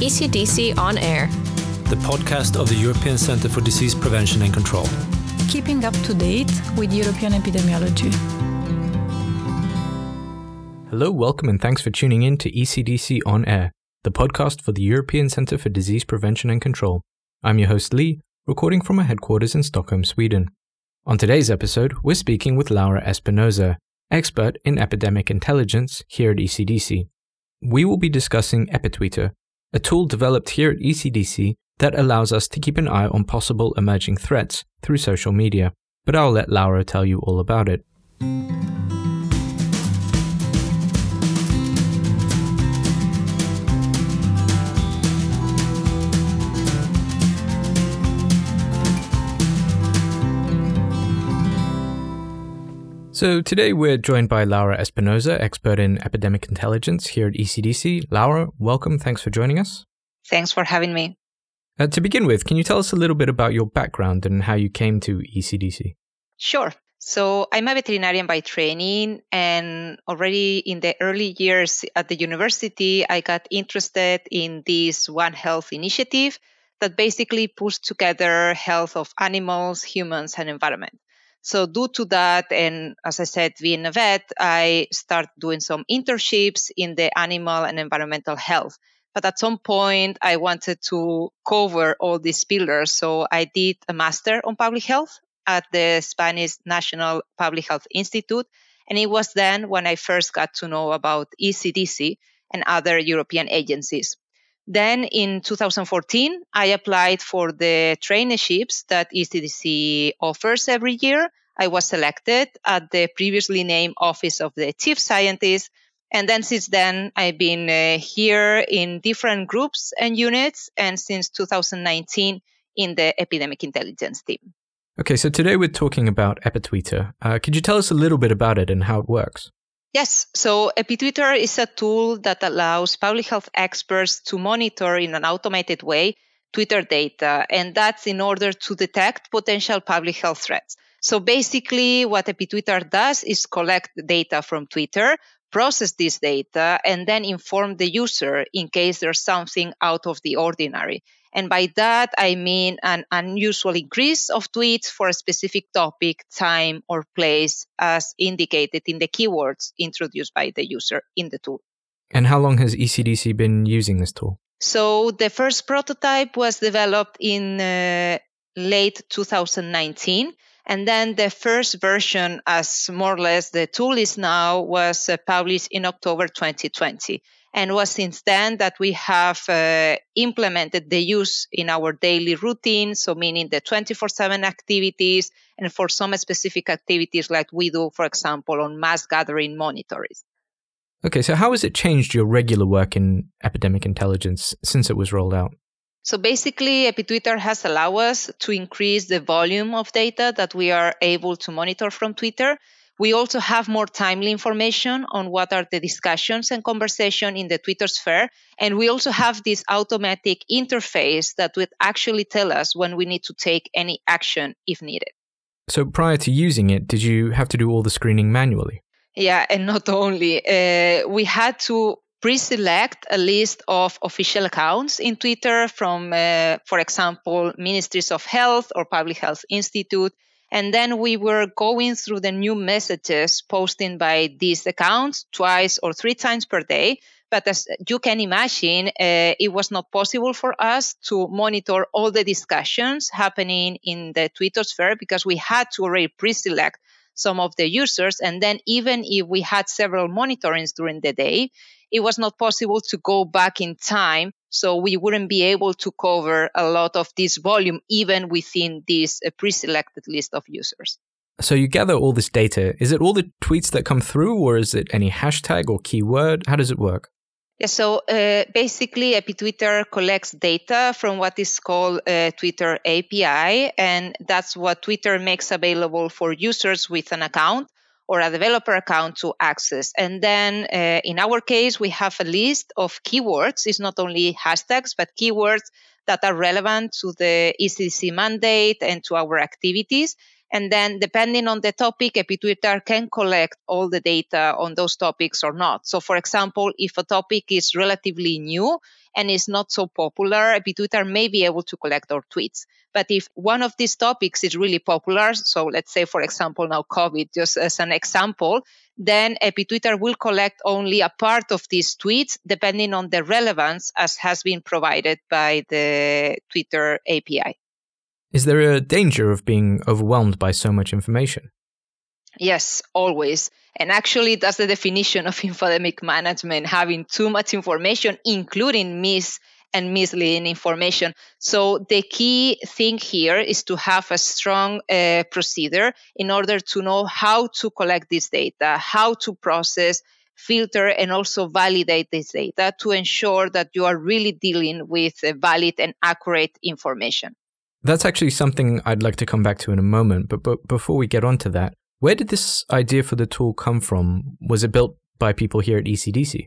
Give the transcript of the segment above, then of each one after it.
ECDC On Air, the podcast of the European Centre for Disease Prevention and Control. Keeping up to date with European epidemiology. Hello, welcome, and thanks for tuning in to ECDC On Air, the podcast for the European Centre for Disease Prevention and Control. I'm your host, Lee, recording from our headquarters in Stockholm, Sweden. On today's episode, we're speaking with Laura Espinosa, expert in epidemic intelligence here at ECDC. We will be discussing epitweetr, a tool developed here at ECDC that allows us to keep an eye on possible emerging threats through social media. But I'll let Laura tell you all about it. So today we're joined by Laura Espinosa, expert in epidemic intelligence here at ECDC. Laura, welcome. Thanks for joining us. Thanks for having me. Uh, to begin with, can you tell us a little bit about your background and how you came to ECDC? Sure. So I'm a veterinarian by training, and already in the early years at the university, I got interested in this One Health initiative that basically puts together health of animals, humans, and environment. So due to that, and as I said, being a vet, I start doing some internships in the animal and environmental health. But at some point, I wanted to cover all these pillars. So I did a master on public health at the Spanish National Public Health Institute. And it was then when I first got to know about ECDC and other European agencies. Then in 2014, I applied for the traineeships that ECDC offers every year. I was selected at the previously named Office of the Chief Scientist. And then since then, I've been uh, here in different groups and units, and since 2019 in the epidemic intelligence team. Okay, so today we're talking about epitweetr. Uh, could you tell us a little bit about it and how it works? Yes. So epitweetr is a tool that allows public health experts to monitor in an automated way Twitter data, and that's in order to detect potential public health threats. So basically, what epitweetr does is collect data from Twitter, process this data, and then inform the user in case there's something out of the ordinary. And by that, I mean an unusual increase of tweets for a specific topic, time, or place as indicated in the keywords introduced by the user in the tool. And how long has ECDC been using this tool? So the first prototype was developed in uh, late 2019. And then the first version, as more or less the tool is now, was uh, published in October 2020 and was since then that we have uh, implemented the use in our daily routine so meaning the 24/7 activities and for some specific activities like we do for example on mass gathering monitoring. Okay so how has it changed your regular work in epidemic intelligence since it was rolled out so basically, epitweetr has allowed us to increase the volume of data that we are able to monitor from Twitter we also have more timely information on what are the discussions and conversation in the Twitter sphere. And we also have this automatic interface that would actually tell us when we need to take any action if needed. So prior to using it, did you have to do all the screening manually? Yeah, and not only. Uh, we had to pre-select a list of official accounts in Twitter from, uh, for example, ministries of health or public health institute and then we were going through the new messages posted by these accounts twice or three times per day. But as you can imagine, uh, it was not possible for us to monitor all the discussions happening in the Twitter sphere because we had to already pre-select some of the users. And then even if we had several monitorings during the day, it was not possible to go back in time. So we wouldn't be able to cover a lot of this volume, even within this uh, pre-selected list of users. So you gather all this data. Is it all the tweets that come through, or is it any hashtag or keyword? How does it work? Yeah, so uh, basically, epitweetr collects data from what is called a Twitter API, and that's what Twitter makes available for users with an account or a developer account to access. And then uh, in our case, we have a list of keywords. It's not only hashtags, but keywords that are relevant to the ECDC mandate and to our activities. And then depending on the topic, EpiTwitter can collect all the data on those topics or not. So for example, if a topic is relatively new and is not so popular, EpiTwitter may be able to collect our tweets. But if one of these topics is really popular, so let's say, for example, now COVID, just as an example, then EpiTwitter will collect only a part of these tweets depending on the relevance as has been provided by the Twitter API. Is there a danger of being overwhelmed by so much information? Yes, always. And actually, that's the definition of infodemic management having too much information, including mis and misleading information. So, the key thing here is to have a strong uh, procedure in order to know how to collect this data, how to process, filter, and also validate this data to ensure that you are really dealing with uh, valid and accurate information. That's actually something I'd like to come back to in a moment. But, but before we get on to that, where did this idea for the tool come from? Was it built by people here at ECDC?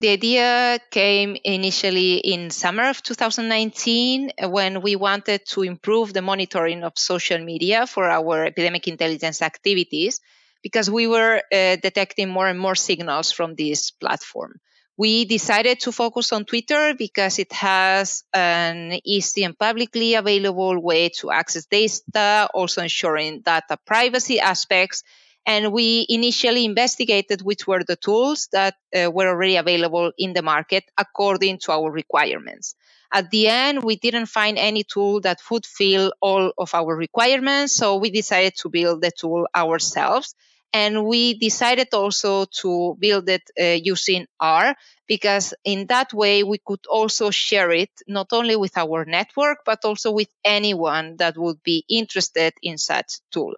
The idea came initially in summer of 2019 when we wanted to improve the monitoring of social media for our epidemic intelligence activities because we were uh, detecting more and more signals from this platform. We decided to focus on Twitter because it has an easy and publicly available way to access data, also ensuring data privacy aspects. And we initially investigated which were the tools that uh, were already available in the market according to our requirements. At the end, we didn't find any tool that would fill all of our requirements, so we decided to build the tool ourselves. And we decided also to build it uh, using R because in that way we could also share it not only with our network, but also with anyone that would be interested in such tool.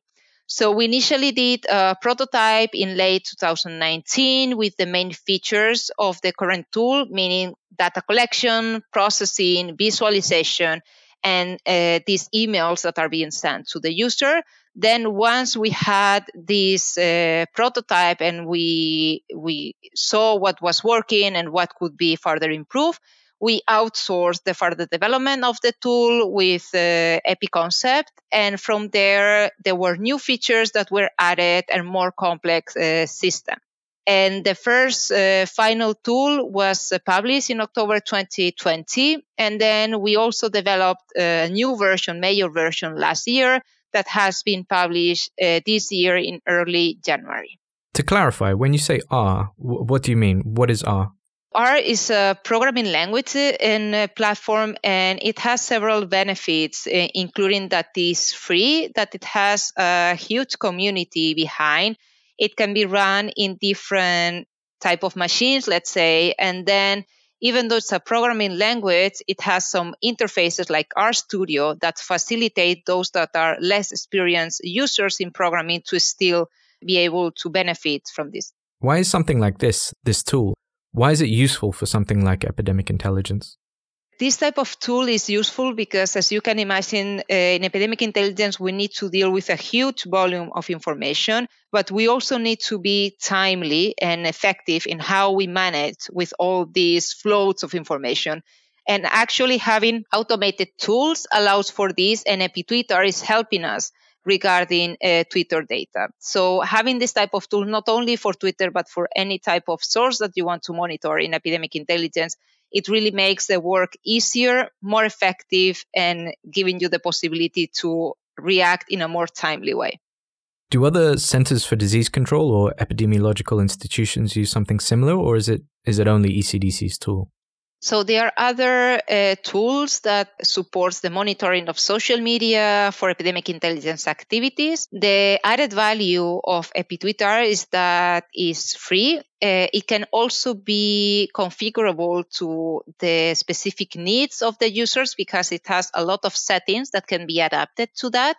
So we initially did a prototype in late 2019 with the main features of the current tool, meaning data collection, processing, visualization, and uh, these emails that are being sent to the user. Then once we had this uh, prototype and we we saw what was working and what could be further improved, we outsourced the further development of the tool with uh, EpiConcept. And from there, there were new features that were added and more complex uh, system. And the first uh, final tool was uh, published in October 2020. And then we also developed a new version, major version last year that has been published uh, this year in early January. To clarify, when you say R, what do you mean? What is R? R is a programming language and a platform, and it has several benefits, uh, including that it is free, that it has a huge community behind. It can be run in different type of machines, let's say, and then even though it's a programming language, it has some interfaces like RStudio that facilitate those that are less experienced users in programming to still be able to benefit from this. Why is something like this, this tool, why is it useful for something like epidemic intelligence? This type of tool is useful because, as you can imagine, uh, in epidemic intelligence, we need to deal with a huge volume of information, but we also need to be timely and effective in how we manage with all these floats of information. And actually, having automated tools allows for this, and EpiTwitter is helping us regarding uh, Twitter data. So having this type of tool, not only for Twitter, but for any type of source that you want to monitor in epidemic intelligence, it really makes the work easier, more effective, and giving you the possibility to react in a more timely way. Do other centers for disease control or epidemiological institutions use something similar, or is it is it only ECDC's tool? So there are other uh, tools that supports the monitoring of social media for epidemic intelligence activities. The added value of EpiTwitter is that it's free. Uh, it can also be configurable to the specific needs of the users because it has a lot of settings that can be adapted to that.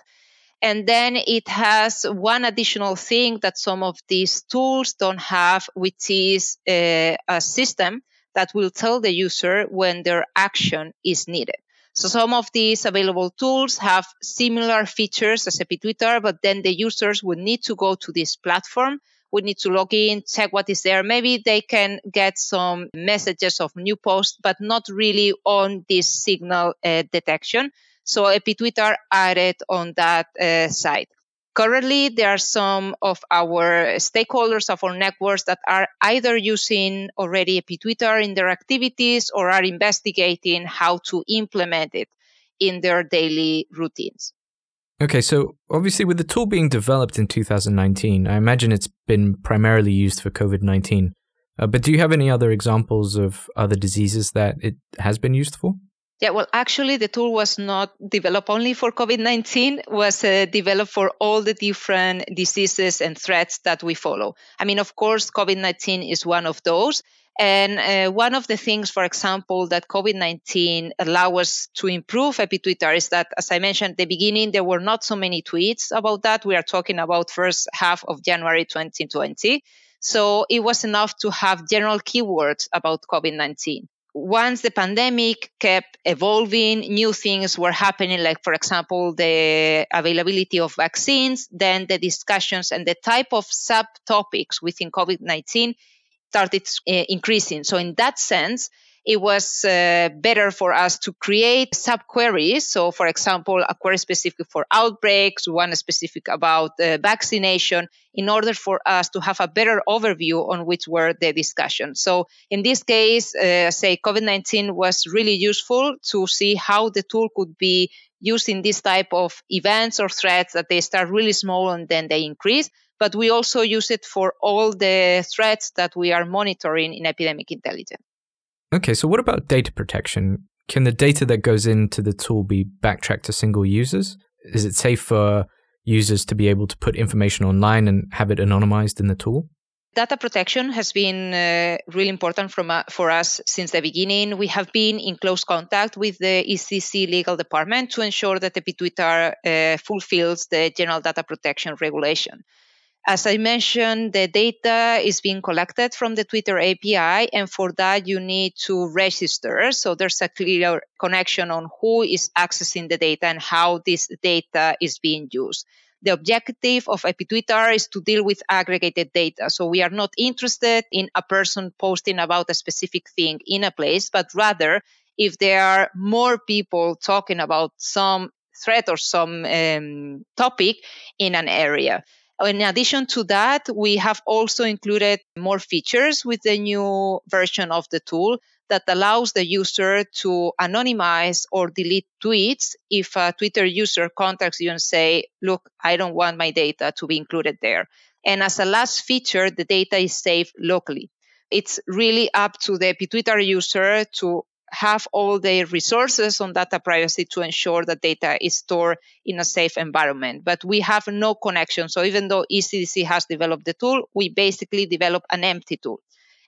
And then it has one additional thing that some of these tools don't have, which is uh, a system that will tell the user when their action is needed. So some of these available tools have similar features as EpiTwitter, but then the users would need to go to this platform, would need to log in, check what is there. Maybe they can get some messages of new posts, but not really on this signal uh, detection. So EpiTwitter added on that uh, site. Currently, there are some of our stakeholders of our networks that are either using already EpiTwitter in their activities or are investigating how to implement it in their daily routines. Okay, so obviously, with the tool being developed in 2019, I imagine it's been primarily used for COVID 19. Uh, but do you have any other examples of other diseases that it has been used for? Yeah, well, actually, the tool was not developed only for COVID 19, was uh, developed for all the different diseases and threats that we follow. I mean, of course, COVID 19 is one of those. And uh, one of the things, for example, that COVID 19 allow us to improve EpiTwitter is that, as I mentioned at the beginning, there were not so many tweets about that. We are talking about first half of January 2020. So it was enough to have general keywords about COVID 19 once the pandemic kept evolving, new things were happening, like, for example, the availability of vaccines, then the discussions and the type of subtopics within COVID 19 started uh, increasing. So, in that sense, it was uh, better for us to create subqueries. So, for example, a query specific for outbreaks, one specific about uh, vaccination, in order for us to have a better overview on which were the discussions. So, in this case, uh, say COVID 19 was really useful to see how the tool could be used in this type of events or threats that they start really small and then they increase but we also use it for all the threats that we are monitoring in epidemic intelligence. Okay, so what about data protection? Can the data that goes into the tool be backtracked to single users? Is it safe for users to be able to put information online and have it anonymized in the tool? Data protection has been uh, really important from, uh, for us since the beginning. We have been in close contact with the ECDC legal department to ensure that the EpiTwitter uh, fulfills the general data protection regulation. As I mentioned, the data is being collected from the Twitter API, and for that, you need to register. So there's a clear connection on who is accessing the data and how this data is being used. The objective of EpiTwitter is to deal with aggregated data. So we are not interested in a person posting about a specific thing in a place, but rather if there are more people talking about some threat or some um, topic in an area. Oh, in addition to that, we have also included more features with the new version of the tool that allows the user to anonymize or delete tweets if a Twitter user contacts you and say, look, I don't want my data to be included there. And as a last feature, the data is saved locally. It's really up to the Twitter user to have all the resources on data privacy to ensure that data is stored in a safe environment. But we have no connection. So even though ECDC has developed the tool, we basically develop an empty tool.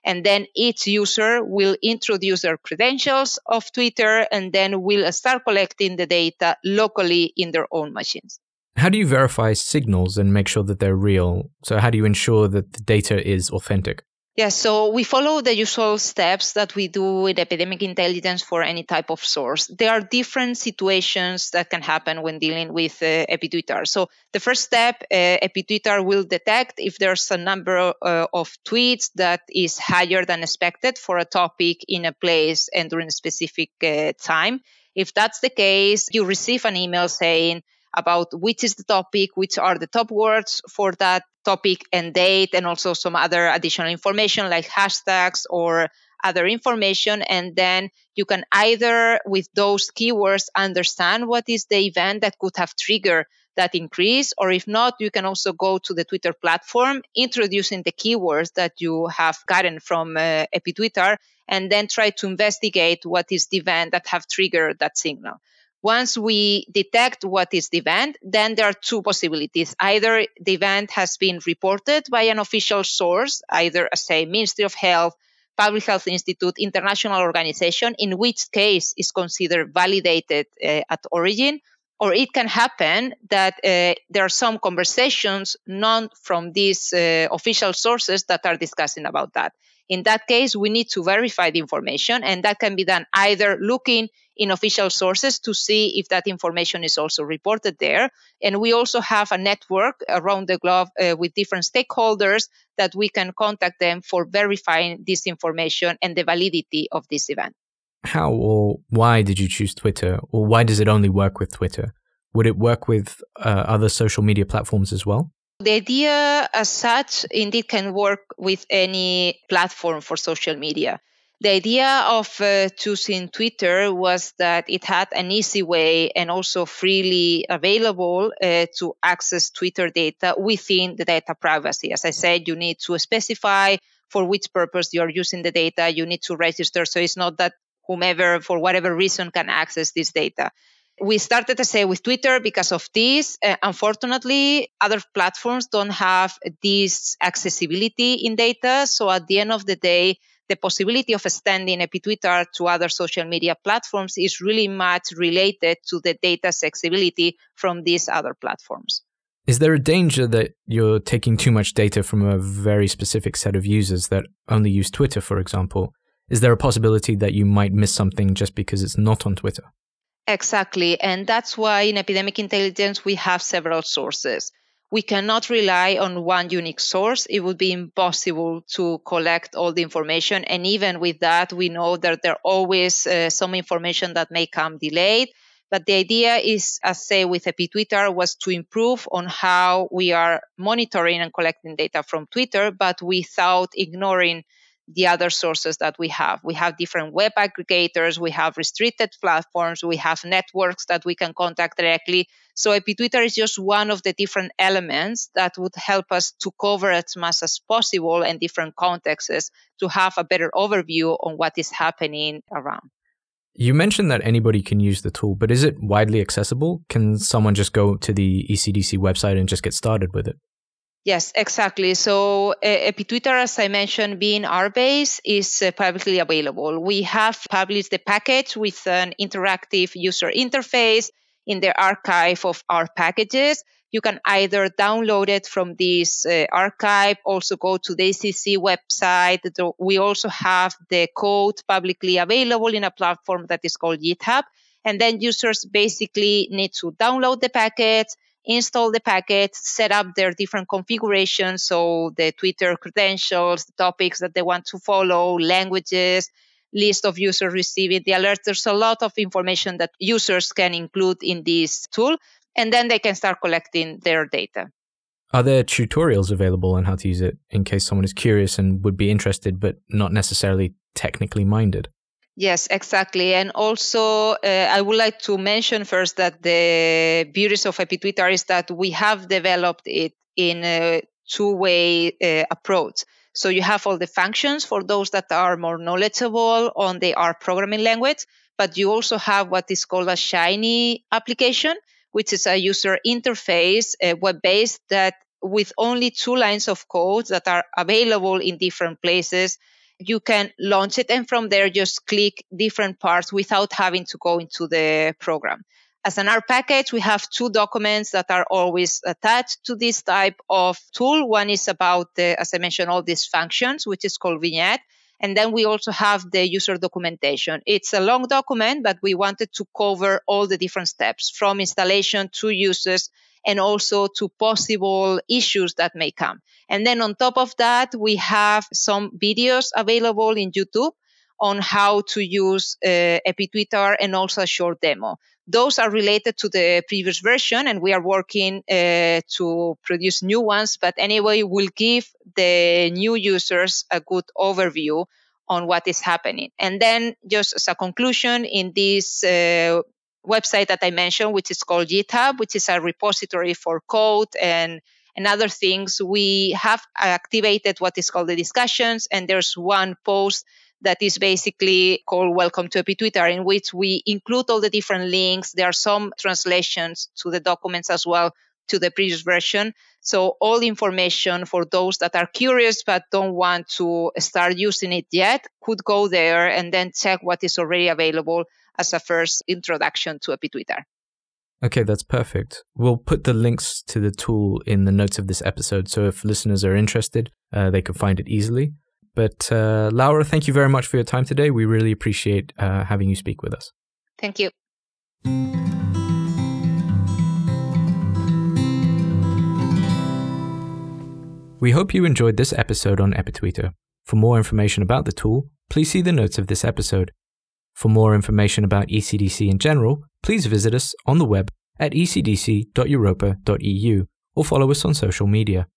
And then each user will introduce their credentials of Twitter and then will start collecting the data locally in their own machines. How do you verify signals and make sure that they're real? So, how do you ensure that the data is authentic? Yeah, so we follow the usual steps that we do in epidemic intelligence for any type of source. There are different situations that can happen when dealing with uh, EpiTwitter. So the first step, uh, EpiTwitter will detect if there's a number uh, of tweets that is higher than expected for a topic in a place and during a specific uh, time. If that's the case, you receive an email saying, about which is the topic, which are the top words for that topic and date, and also some other additional information like hashtags or other information. And then you can either, with those keywords, understand what is the event that could have triggered that increase, or if not, you can also go to the Twitter platform, introducing the keywords that you have gotten from uh, EpiTwitter, and then try to investigate what is the event that have triggered that signal. Once we detect what is the event, then there are two possibilities. Either the event has been reported by an official source, either, say, Ministry of Health, Public Health Institute, international organization, in which case is considered validated uh, at origin, or it can happen that uh, there are some conversations known from these uh, official sources that are discussing about that. In that case, we need to verify the information, and that can be done either looking in official sources to see if that information is also reported there. And we also have a network around the globe uh, with different stakeholders that we can contact them for verifying this information and the validity of this event. how or why did you choose Twitter, or why does it only work with Twitter? Would it work with uh, other social media platforms as well? The idea, as such, indeed can work with any platform for social media. The idea of uh, choosing Twitter was that it had an easy way and also freely available uh, to access Twitter data within the data privacy. As I said, you need to specify for which purpose you're using the data. You need to register. So it's not that whomever, for whatever reason, can access this data we started to say with Twitter because of this. Uh, unfortunately, other platforms don't have this accessibility in data. So at the end of the day, the possibility of extending EpiTwitter to other social media platforms is really much related to the data accessibility from these other platforms. Is there a danger that you're taking too much data from a very specific set of users that only use Twitter, for example? Is there a possibility that you might miss something just because it's not on Twitter? Exactly. And that's why in epidemic intelligence, we have several sources. We cannot rely on one unique source. It would be impossible to collect all the information. And even with that, we know that there are always uh, some information that may come delayed. But the idea is, as say with EpiTwitter, was to improve on how we are monitoring and collecting data from Twitter, but without ignoring the other sources that we have. We have different web aggregators, we have restricted platforms, we have networks that we can contact directly. So EpiTwitter is just one of the different elements that would help us to cover as much as possible in different contexts to have a better overview on what is happening around. You mentioned that anybody can use the tool, but is it widely accessible? Can someone just go to the ECDC website and just get started with it? Yes, exactly. So uh, EpiTwitter, as I mentioned, being R-based, is uh, publicly available. We have published the package with an interactive user interface in the archive of R packages. You can either download it from this uh, archive, also go to the ACC website. We also have the code publicly available in a platform that is called GitHub. And then users basically need to download the package, install the packet, set up their different configurations. So the Twitter credentials, the topics that they want to follow, languages, list of users receiving the alert. There's a lot of information that users can include in this tool, and then they can start collecting their data. Are there tutorials available on how to use it in case someone is curious and would be interested but not necessarily technically minded? Yes, exactly. And also, uh, I would like to mention first that the beauties of EpiTwitter is that we have developed it in a two-way uh, approach. So you have all the functions for those that are more knowledgeable on the R programming language, but you also have what is called a Shiny application, which is a user interface, uh, web-based that with only two lines of code that are available in different places you can launch it and from there just click different parts without having to go into the program. As an R package, we have two documents that are always attached to this type of tool. One is about, the, as I mentioned, all these functions, which is called Vignette. And then we also have the user documentation. It's a long document, but we wanted to cover all the different steps from installation to users and also to possible issues that may come. And then on top of that, we have some videos available in YouTube on how to use uh, EpiTwitter and also a short demo. Those are related to the previous version, and we are working uh, to produce new ones. But anyway, we'll give the new users a good overview on what is happening. And then, just as a conclusion, in this uh, website that I mentioned, which is called GitHub, which is a repository for code and and other things. We have activated what is called the discussions, and there's one post that is basically called Welcome to EpiTwitter, in which we include all the different links. There are some translations to the documents as well to the previous version. So all information for those that are curious but don't want to start using it yet could go there and then check what is already available as a first introduction to EpiTwitter. Okay, that's perfect. We'll put the links to the tool in the notes of this episode, so if listeners are interested, uh, they can find it easily. But uh, Laura, thank you very much for your time today. We really appreciate uh, having you speak with us. Thank you. We hope you enjoyed this episode on EpiTwitter. For more information about the tool, please see the notes of this episode. For more information about ECDC in general, please visit us on the web at ecdc.europa.eu or follow us on social media.